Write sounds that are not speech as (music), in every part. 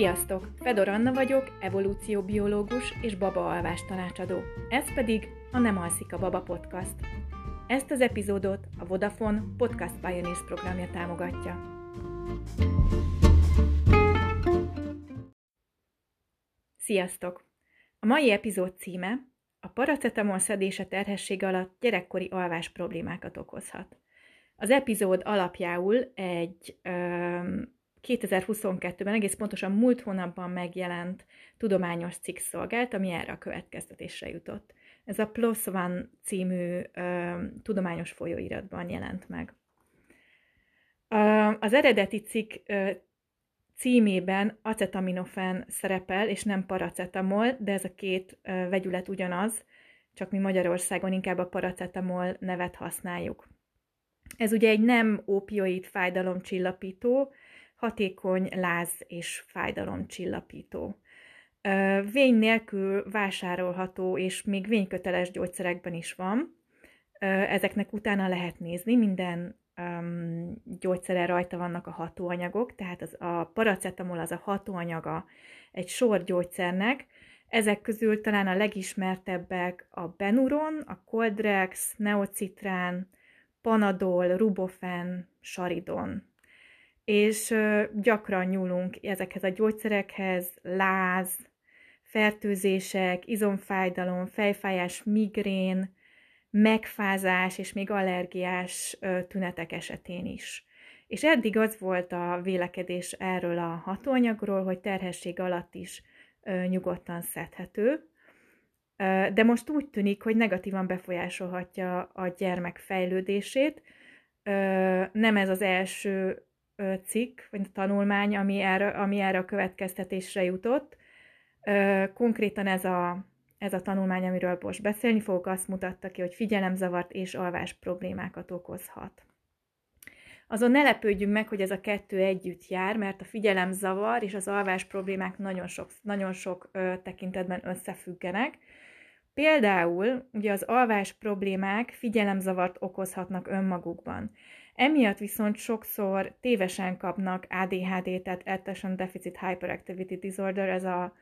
Sziasztok! Fedor Anna vagyok, evolúcióbiológus és babaalvás tanácsadó. Ez pedig a Nem alszik a baba podcast. Ezt az epizódot a Vodafone Podcast Pioneers programja támogatja. Sziasztok! A mai epizód címe a paracetamol szedése terhesség alatt gyerekkori alvás problémákat okozhat. Az epizód alapjául egy um, 2022-ben, egész pontosan múlt hónapban megjelent tudományos cikk szolgált, ami erre a következtetésre jutott. Ez a PLOS ONE című ö, tudományos folyóiratban jelent meg. Az eredeti cikk ö, címében acetaminofen szerepel, és nem paracetamol, de ez a két vegyület ugyanaz, csak mi Magyarországon inkább a paracetamol nevet használjuk. Ez ugye egy nem opioid fájdalomcsillapító, hatékony láz és fájdalomcsillapító. Vény nélkül vásárolható, és még vényköteles gyógyszerekben is van. Ezeknek utána lehet nézni, minden gyógyszere rajta vannak a hatóanyagok, tehát az, a paracetamol az a hatóanyaga egy sor gyógyszernek, ezek közül talán a legismertebbek a Benuron, a Coldrex, Neocitrán, Panadol, Rubofen, Saridon és gyakran nyúlunk ezekhez a gyógyszerekhez, láz, fertőzések, izomfájdalom, fejfájás, migrén, megfázás és még allergiás tünetek esetén is. És eddig az volt a vélekedés erről a hatóanyagról, hogy terhesség alatt is nyugodtan szedhető, de most úgy tűnik, hogy negatívan befolyásolhatja a gyermek fejlődését. Nem ez az első cikk, vagy tanulmány, ami erre, ami erre a következtetésre jutott. Konkrétan ez a, ez a tanulmány, amiről most beszélni fogok, azt mutatta ki, hogy figyelemzavart és alvás problémákat okozhat. Azon ne lepődjünk meg, hogy ez a kettő együtt jár, mert a figyelemzavar és az alvás problémák nagyon sok, nagyon sok ö, tekintetben összefüggenek. Például ugye az alvás problémák figyelemzavart okozhatnak önmagukban. Emiatt viszont sokszor tévesen kapnak ADHD, tehát Attention Deficit Hyperactivity Disorder, ez a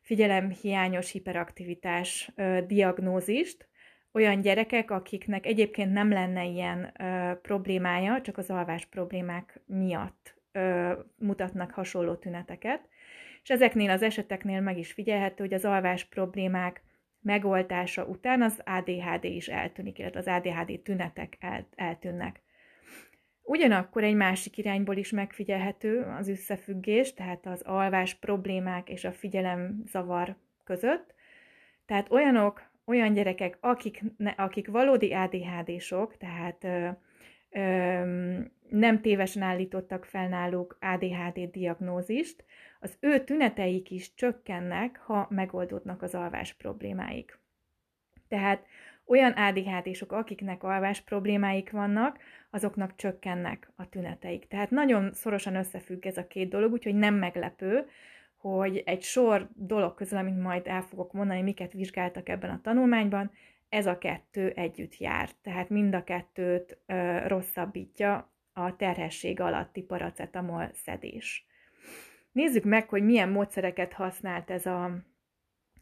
figyelemhiányos hiperaktivitás ö, diagnózist, olyan gyerekek, akiknek egyébként nem lenne ilyen ö, problémája, csak az alvás problémák miatt ö, mutatnak hasonló tüneteket. És ezeknél az eseteknél meg is figyelhető, hogy az alvás problémák megoldása után az ADHD is eltűnik, illetve az ADHD tünetek el, eltűnnek. Ugyanakkor egy másik irányból is megfigyelhető az összefüggés, tehát az alvás problémák és a figyelemzavar között. Tehát olyanok, olyan gyerekek, akik, ne, akik valódi ADHD-sok, tehát ö, ö, nem tévesen állítottak fel náluk ADHD diagnózist, az ő tüneteik is csökkennek, ha megoldódnak az alvás problémáik. Tehát olyan ADHD-sok, akiknek alvás problémáik vannak, azoknak csökkennek a tüneteik. Tehát nagyon szorosan összefügg ez a két dolog, úgyhogy nem meglepő, hogy egy sor dolog közül, amit majd el fogok mondani, miket vizsgáltak ebben a tanulmányban, ez a kettő együtt jár. Tehát mind a kettőt ö, rosszabbítja a terhesség alatti paracetamol szedés. Nézzük meg, hogy milyen módszereket használt ez a,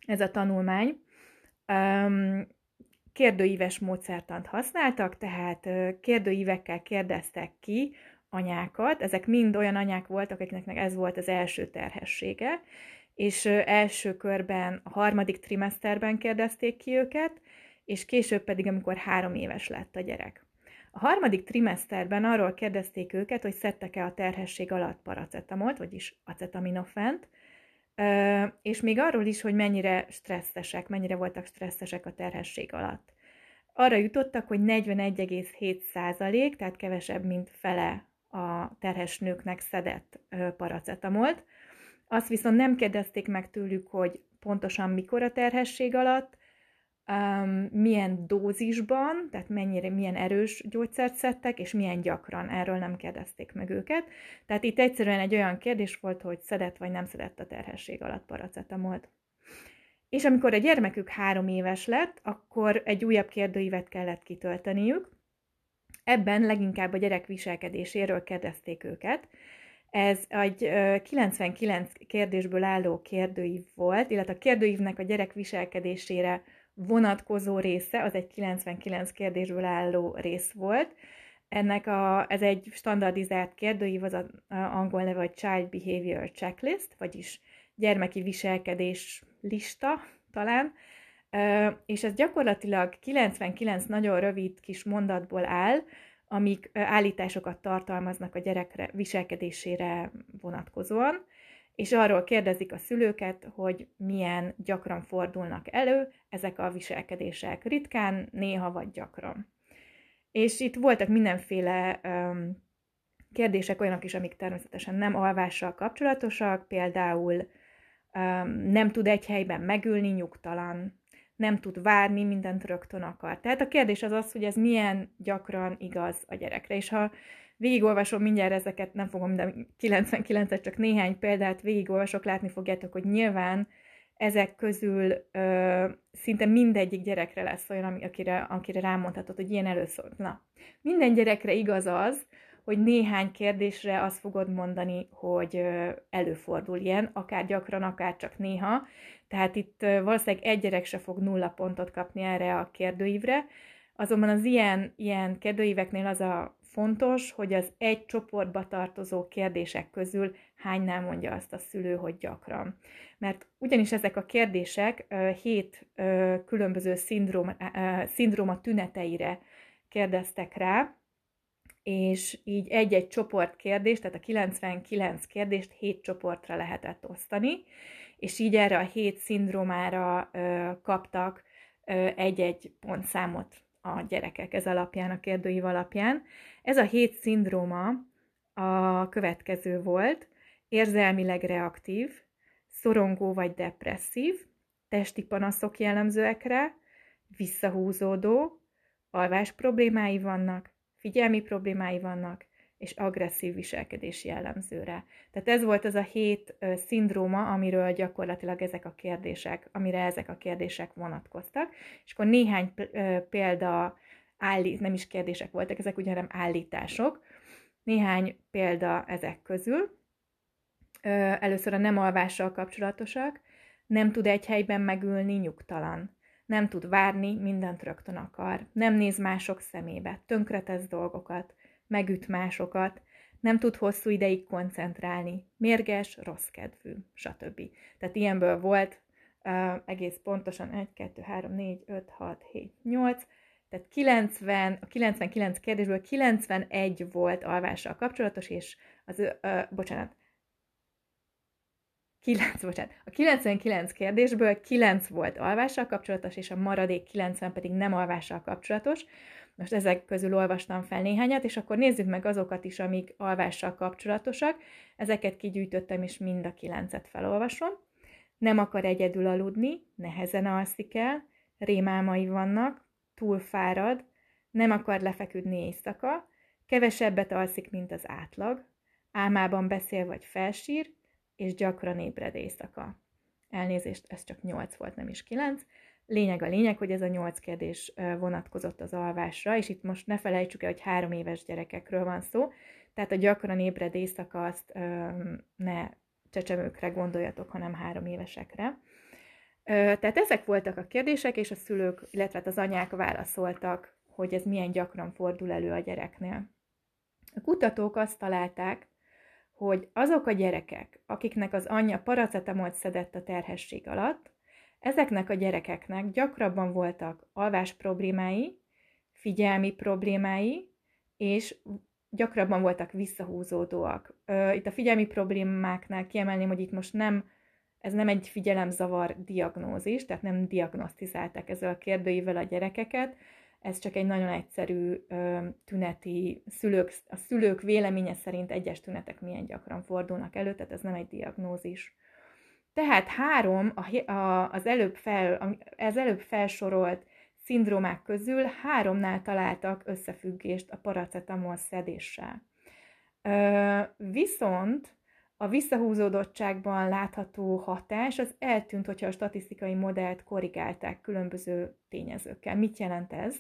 ez a tanulmány. Um, kérdőíves módszertant használtak, tehát kérdőívekkel kérdeztek ki anyákat, ezek mind olyan anyák voltak, akiknek ez volt az első terhessége, és első körben a harmadik trimeszterben kérdezték ki őket, és később pedig, amikor három éves lett a gyerek. A harmadik trimeszterben arról kérdezték őket, hogy szedtek-e a terhesség alatt paracetamolt, vagyis acetaminofent, és még arról is, hogy mennyire stresszesek, mennyire voltak stresszesek a terhesség alatt. Arra jutottak, hogy 41,7% tehát kevesebb, mint fele a terhes nőknek szedett paracetamolt. Azt viszont nem kérdezték meg tőlük, hogy pontosan mikor a terhesség alatt, um, milyen dózisban, tehát mennyire, milyen erős gyógyszert szedtek, és milyen gyakran, erről nem kérdezték meg őket. Tehát itt egyszerűen egy olyan kérdés volt, hogy szedett vagy nem szedett a terhesség alatt paracetamolt. És amikor a gyermekük három éves lett, akkor egy újabb kérdőívet kellett kitölteniük. Ebben leginkább a gyerek viselkedéséről kérdezték őket. Ez egy 99 kérdésből álló kérdőív volt, illetve a kérdőívnek a gyerek viselkedésére vonatkozó része, az egy 99 kérdésből álló rész volt. Ennek a, ez egy standardizált kérdőív, az a, a angol neve, hogy Child Behavior Checklist, vagyis gyermeki viselkedés lista talán, és ez gyakorlatilag 99 nagyon rövid kis mondatból áll, amik állításokat tartalmaznak a gyerekre viselkedésére vonatkozóan, és arról kérdezik a szülőket, hogy milyen gyakran fordulnak elő ezek a viselkedések. Ritkán, néha vagy gyakran. És itt voltak mindenféle um, kérdések, olyanok is, amik természetesen nem alvással kapcsolatosak, például nem tud egy helyben megülni, nyugtalan, nem tud várni, mindent rögtön akar. Tehát a kérdés az az, hogy ez milyen gyakran igaz a gyerekre. És ha végigolvasom mindjárt ezeket, nem fogom de 99-et, csak néhány példát végigolvasok, látni fogjátok, hogy nyilván ezek közül ö, szinte mindegyik gyerekre lesz olyan, akire, akire rámondhatod, hogy ilyen először. Na, minden gyerekre igaz az, hogy néhány kérdésre azt fogod mondani, hogy előfordul ilyen, akár gyakran, akár csak néha. Tehát itt valószínűleg egy gyerek se fog nulla pontot kapni erre a kérdőívre, azonban az ilyen, ilyen kérdőíveknél az a fontos, hogy az egy csoportba tartozó kérdések közül hánynál mondja azt a szülő, hogy gyakran. Mert ugyanis ezek a kérdések hét különböző szindróma, szindróma tüneteire kérdeztek rá, és így egy-egy csoport kérdést, tehát a 99 kérdést 7 csoportra lehetett osztani, és így erre a 7 szindrómára ö, kaptak egy-egy pontszámot a gyerekek ez alapján, a kérdőív alapján. Ez a 7 szindróma a következő volt, érzelmileg reaktív, szorongó vagy depresszív, testi panaszok jellemzőek rá, visszahúzódó, alvás problémái vannak, figyelmi problémái vannak, és agresszív viselkedés jellemzőre. Tehát ez volt az a hét szindróma, amiről gyakorlatilag ezek a kérdések, amire ezek a kérdések vonatkoztak. És akkor néhány példa, állít, nem is kérdések voltak, ezek ugye nem állítások. Néhány példa ezek közül. Először a nem alvással kapcsolatosak. Nem tud egy helyben megülni, nyugtalan nem tud várni, mindent rögtön akar, nem néz mások szemébe, tönkretesz dolgokat, megüt másokat, nem tud hosszú ideig koncentrálni, mérges, rossz kedvű, stb. Tehát ilyenből volt uh, egész pontosan 1, 2, 3, 4, 5, 6, 7, 8, tehát 90, a 99 kérdésből 91 volt alvással kapcsolatos, és az, uh, bocsánat, 9, bocsánat, a 99 kérdésből 9 volt alvással kapcsolatos, és a maradék 90 pedig nem alvással kapcsolatos. Most ezek közül olvastam fel néhányat, és akkor nézzük meg azokat is, amik alvással kapcsolatosak. Ezeket kigyűjtöttem, és mind a 9-et felolvasom. Nem akar egyedül aludni, nehezen alszik el, rémálmai vannak, túl fárad, nem akar lefeküdni éjszaka, kevesebbet alszik, mint az átlag, álmában beszél vagy felsír, és gyakran ébred éjszaka. Elnézést, ez csak 8 volt, nem is 9. Lényeg a lényeg, hogy ez a 8 kérdés vonatkozott az alvásra, és itt most ne felejtsük el, hogy három éves gyerekekről van szó, tehát a gyakran ébred éjszaka azt ne csecsemőkre gondoljatok, hanem három évesekre. Tehát ezek voltak a kérdések, és a szülők, illetve hát az anyák válaszoltak, hogy ez milyen gyakran fordul elő a gyereknél. A kutatók azt találták, hogy azok a gyerekek, akiknek az anyja paracetamolt szedett a terhesség alatt, ezeknek a gyerekeknek gyakrabban voltak alvás problémái, figyelmi problémái, és gyakrabban voltak visszahúzódóak. Itt a figyelmi problémáknál kiemelném, hogy itt most nem, ez nem egy figyelemzavar diagnózis, tehát nem diagnosztizálták ezzel a kérdőivel a gyerekeket, ez csak egy nagyon egyszerű ö, tüneti, szülők, a szülők véleménye szerint egyes tünetek milyen gyakran fordulnak elő, tehát ez nem egy diagnózis. Tehát három, a, a, az, előbb fel, az előbb felsorolt szindrómák közül háromnál találtak összefüggést a paracetamol szedéssel. Ö, viszont a visszahúzódottságban látható hatás az eltűnt, hogyha a statisztikai modellt korrigálták különböző tényezőkkel. Mit jelent ez?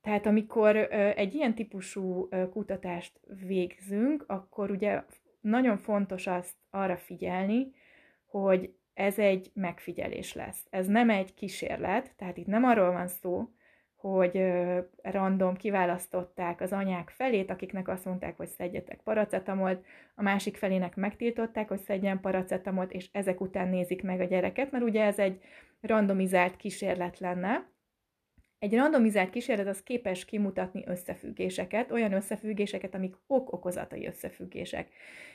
Tehát amikor egy ilyen típusú kutatást végzünk, akkor ugye nagyon fontos azt arra figyelni, hogy ez egy megfigyelés lesz. Ez nem egy kísérlet, tehát itt nem arról van szó, hogy random kiválasztották az anyák felét, akiknek azt mondták, hogy szedjetek paracetamolt, a másik felének megtiltották, hogy szedjen paracetamolt, és ezek után nézik meg a gyereket, mert ugye ez egy randomizált kísérlet lenne. Egy randomizált kísérlet az képes kimutatni összefüggéseket, olyan összefüggéseket, amik ok-okozatai összefüggések.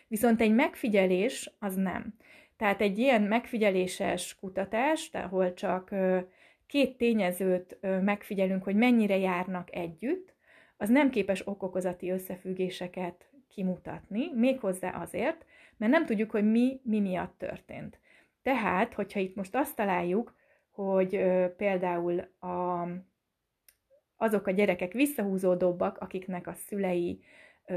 Viszont egy megfigyelés az nem. Tehát egy ilyen megfigyeléses kutatás, ahol csak két tényezőt megfigyelünk, hogy mennyire járnak együtt, az nem képes okokozati összefüggéseket kimutatni, méghozzá azért, mert nem tudjuk, hogy mi, mi miatt történt. Tehát, hogyha itt most azt találjuk, hogy például a, azok a gyerekek visszahúzódóbbak, akiknek a szülei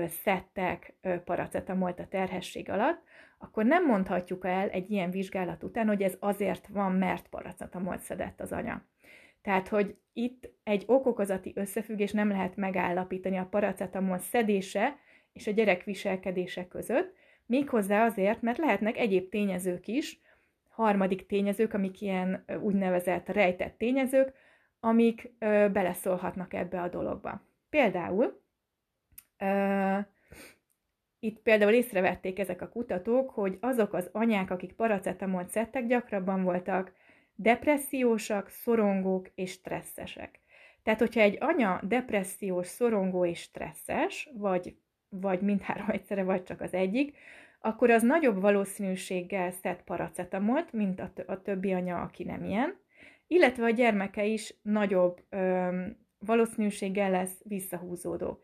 szedtek paracetamolt a terhesség alatt, akkor nem mondhatjuk el egy ilyen vizsgálat után, hogy ez azért van, mert paracetamolt szedett az anya. Tehát, hogy itt egy okokozati összefüggés nem lehet megállapítani a paracetamol szedése és a gyerek viselkedése között, méghozzá azért, mert lehetnek egyéb tényezők is, harmadik tényezők, amik ilyen úgynevezett rejtett tényezők, amik ö, beleszólhatnak ebbe a dologba. Például itt például észrevették ezek a kutatók, hogy azok az anyák, akik paracetamolt szedtek, gyakrabban voltak depressziósak, szorongók és stresszesek. Tehát, hogyha egy anya depressziós, szorongó és stresszes, vagy, vagy mindhárom (laughs) egyszerre, vagy csak az egyik, akkor az nagyobb valószínűséggel szed paracetamolt, mint a, a többi anya, aki nem ilyen, illetve a gyermeke is nagyobb öm, valószínűséggel lesz visszahúzódó.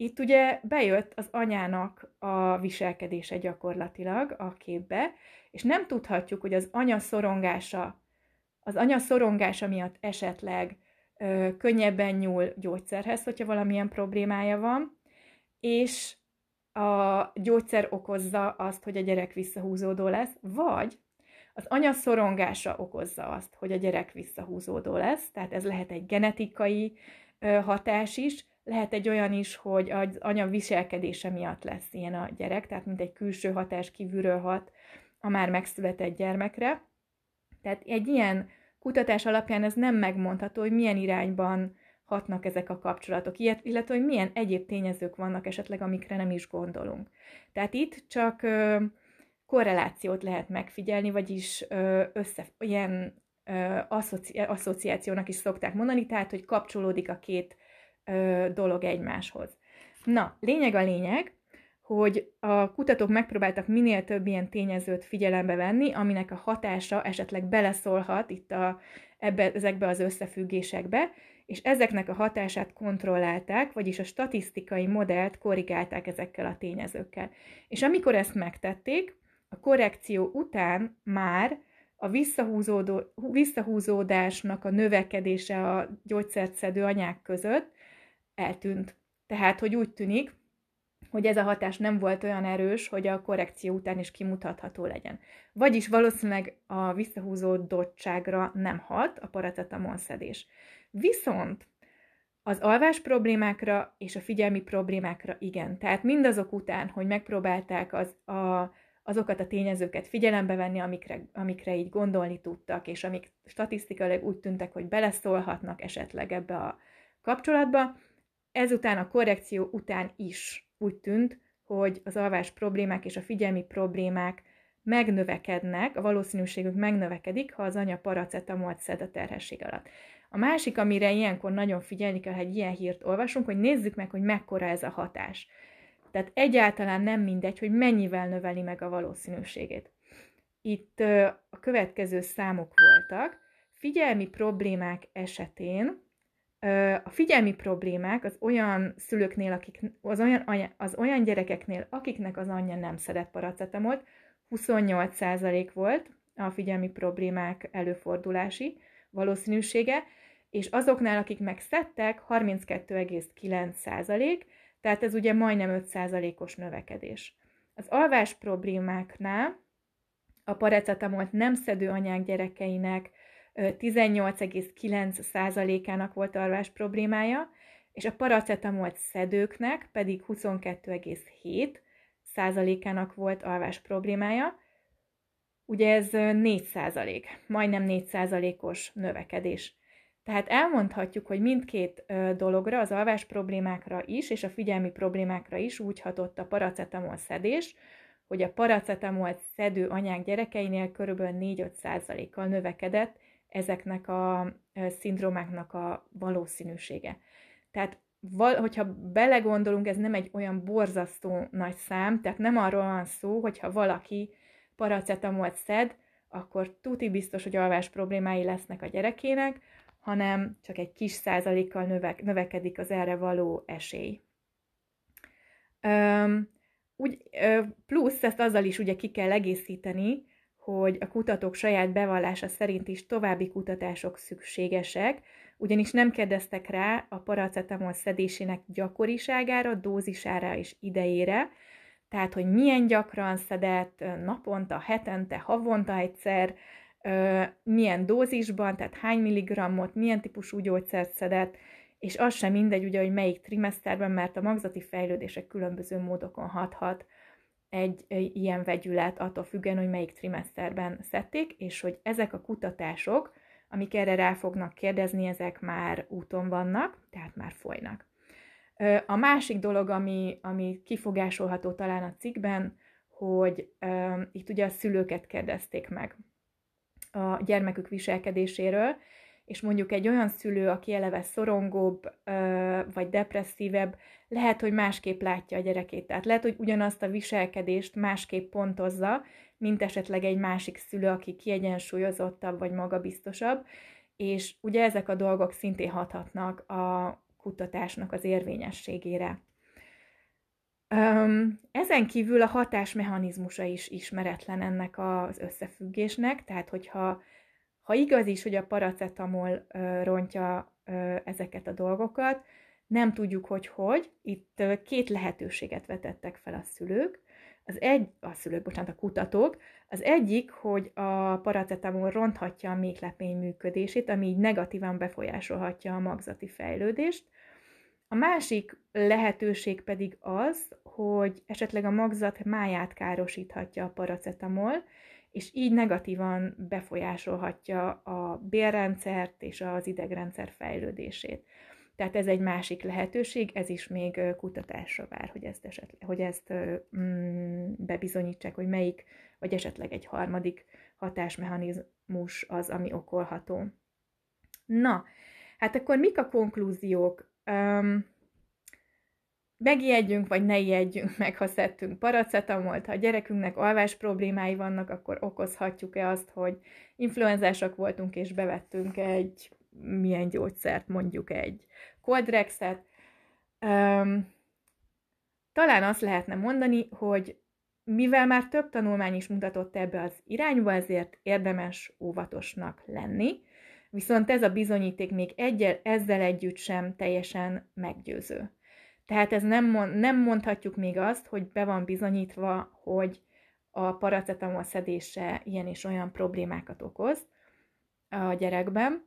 Itt ugye bejött az anyának a viselkedése gyakorlatilag a képbe, és nem tudhatjuk, hogy az anya szorongása, az anya szorongása miatt esetleg ö, könnyebben nyúl gyógyszerhez, hogyha valamilyen problémája van, és a gyógyszer okozza azt, hogy a gyerek visszahúzódó lesz, vagy az anya szorongása okozza azt, hogy a gyerek visszahúzódó lesz, tehát ez lehet egy genetikai hatás is, lehet egy olyan is, hogy az anya viselkedése miatt lesz ilyen a gyerek, tehát mint egy külső hatás kívülről hat a már megszületett gyermekre. Tehát egy ilyen kutatás alapján ez nem megmondható, hogy milyen irányban hatnak ezek a kapcsolatok, illetve hogy milyen egyéb tényezők vannak esetleg, amikre nem is gondolunk. Tehát itt csak ö, korrelációt lehet megfigyelni, vagyis ö, össze, ilyen ö, asszociá, asszociációnak is szokták mondani, tehát hogy kapcsolódik a két ö, dolog egymáshoz. Na, lényeg a lényeg, hogy a kutatók megpróbáltak minél több ilyen tényezőt figyelembe venni, aminek a hatása esetleg beleszólhat itt a, ebbe, ezekbe az összefüggésekbe, és ezeknek a hatását kontrollálták, vagyis a statisztikai modellt korrigálták ezekkel a tényezőkkel. És amikor ezt megtették, a korrekció után már a visszahúzódásnak a növekedése a gyógyszert szedő anyák között eltűnt. Tehát, hogy úgy tűnik, hogy ez a hatás nem volt olyan erős, hogy a korrekció után is kimutatható legyen. Vagyis valószínűleg a visszahúzódottságra nem hat a paracetamol szedés. Viszont az alvás problémákra és a figyelmi problémákra igen. Tehát mindazok után, hogy megpróbálták az, a, azokat a tényezőket figyelembe venni, amikre, amikre így gondolni tudtak, és amik statisztikailag úgy tűntek, hogy beleszólhatnak esetleg ebbe a kapcsolatba, ezután a korrekció után is úgy tűnt, hogy az alvás problémák és a figyelmi problémák megnövekednek, a valószínűségük megnövekedik, ha az anya paracetamolt szed a terhesség alatt. A másik, amire ilyenkor nagyon figyelni kell, ha egy ilyen hírt olvasunk, hogy nézzük meg, hogy mekkora ez a hatás. Tehát egyáltalán nem mindegy, hogy mennyivel növeli meg a valószínűségét. Itt a következő számok voltak. Figyelmi problémák esetén a figyelmi problémák az olyan szülőknél, akik, az, olyan, anya, az olyan gyerekeknél, akiknek az anyja nem szedett paracetamolt, 28% volt a figyelmi problémák előfordulási valószínűsége, és azoknál, akik megszedtek, 32,9%, tehát ez ugye majdnem 5%-os növekedés. Az alvás problémáknál a paracetamolt nem szedő anyák gyerekeinek 18,9%-ának volt alvás problémája, és a paracetamolt szedőknek pedig 22,7 százalékának volt alvás problémája, ugye ez 4 százalék, majdnem 4 százalékos növekedés. Tehát elmondhatjuk, hogy mindkét dologra, az alvás problémákra is, és a figyelmi problémákra is úgy hatott a paracetamol szedés, hogy a paracetamol szedő anyák gyerekeinél kb. 4-5 kal növekedett ezeknek a szindrómáknak a valószínűsége. Tehát hogyha belegondolunk, ez nem egy olyan borzasztó nagy szám, tehát nem arról van szó, hogyha valaki paracetamolt szed, akkor tuti biztos, hogy alvás problémái lesznek a gyerekének, hanem csak egy kis százalékkal növek, növekedik az erre való esély. Üm, úgy, plusz ezt azzal is ugye ki kell egészíteni, hogy a kutatók saját bevallása szerint is további kutatások szükségesek, ugyanis nem kérdeztek rá a paracetamol szedésének gyakoriságára, dózisára és idejére, tehát, hogy milyen gyakran szedett, naponta, hetente, havonta egyszer, milyen dózisban, tehát hány milligrammot, milyen típusú gyógyszert szedett, és az sem mindegy, ugye, hogy melyik trimeszterben, mert a magzati fejlődések különböző módokon hathat egy, ilyen vegyület, attól függően, hogy melyik trimeszterben szedték, és hogy ezek a kutatások, amik erre rá fognak kérdezni, ezek már úton vannak, tehát már folynak. A másik dolog, ami, ami kifogásolható talán a cikkben, hogy uh, itt ugye a szülőket kérdezték meg a gyermekük viselkedéséről, és mondjuk egy olyan szülő, aki eleve szorongóbb vagy depresszívebb, lehet, hogy másképp látja a gyerekét. Tehát lehet, hogy ugyanazt a viselkedést másképp pontozza, mint esetleg egy másik szülő, aki kiegyensúlyozottabb vagy magabiztosabb, és ugye ezek a dolgok szintén hathatnak a kutatásnak az érvényességére. Ezen kívül a hatásmechanizmusa is ismeretlen ennek az összefüggésnek, tehát hogyha ha igaz is, hogy a paracetamol rontja ezeket a dolgokat, nem tudjuk, hogy hogy. Itt két lehetőséget vetettek fel a szülők. Az egy, a szülők, bocsánat, a kutatók. Az egyik, hogy a paracetamol ronthatja a méklepény működését, ami így negatívan befolyásolhatja a magzati fejlődést. A másik lehetőség pedig az, hogy esetleg a magzat máját károsíthatja a paracetamol, és így negatívan befolyásolhatja a bélrendszert és az idegrendszer fejlődését. Tehát ez egy másik lehetőség, ez is még kutatásra vár, hogy ezt, esetleg, hogy ezt mm, bebizonyítsák, hogy melyik, vagy esetleg egy harmadik hatásmechanizmus az, ami okolható. Na, hát akkor mik a konklúziók? Um, megijedjünk, vagy ne ijedjünk meg, ha szedtünk paracetamolt, ha a gyerekünknek alvás problémái vannak, akkor okozhatjuk-e azt, hogy influenzásak voltunk, és bevettünk egy milyen gyógyszert, mondjuk egy Coldrexet. Um, talán azt lehetne mondani, hogy mivel már több tanulmány is mutatott ebbe az irányba, ezért érdemes óvatosnak lenni, viszont ez a bizonyíték még egyel, ezzel együtt sem teljesen meggyőző. Tehát ez nem, mond, nem mondhatjuk még azt, hogy be van bizonyítva, hogy a paracetamol szedése ilyen és olyan problémákat okoz a gyerekben.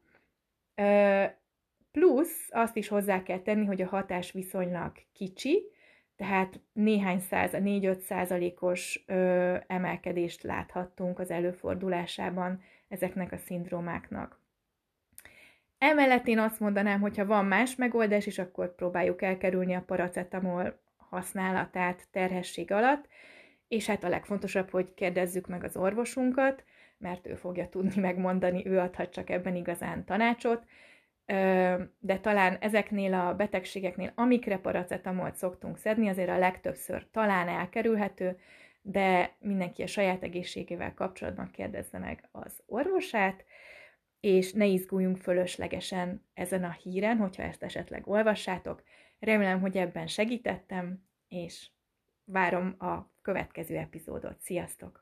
Plusz azt is hozzá kell tenni, hogy a hatás viszonylag kicsi, tehát néhány száz, 4-5 százalékos emelkedést láthattunk az előfordulásában ezeknek a szindrómáknak. Emellett én azt mondanám, hogy ha van más megoldás, és akkor próbáljuk elkerülni a paracetamol használatát terhesség alatt, és hát a legfontosabb, hogy kérdezzük meg az orvosunkat, mert ő fogja tudni megmondani, ő adhat csak ebben igazán tanácsot, de talán ezeknél a betegségeknél, amikre paracetamolt szoktunk szedni, azért a legtöbbször talán elkerülhető, de mindenki a saját egészségével kapcsolatban kérdezze meg az orvosát, és ne izguljunk fölöslegesen ezen a híren, hogyha ezt esetleg olvassátok. Remélem, hogy ebben segítettem, és várom a következő epizódot. Sziasztok!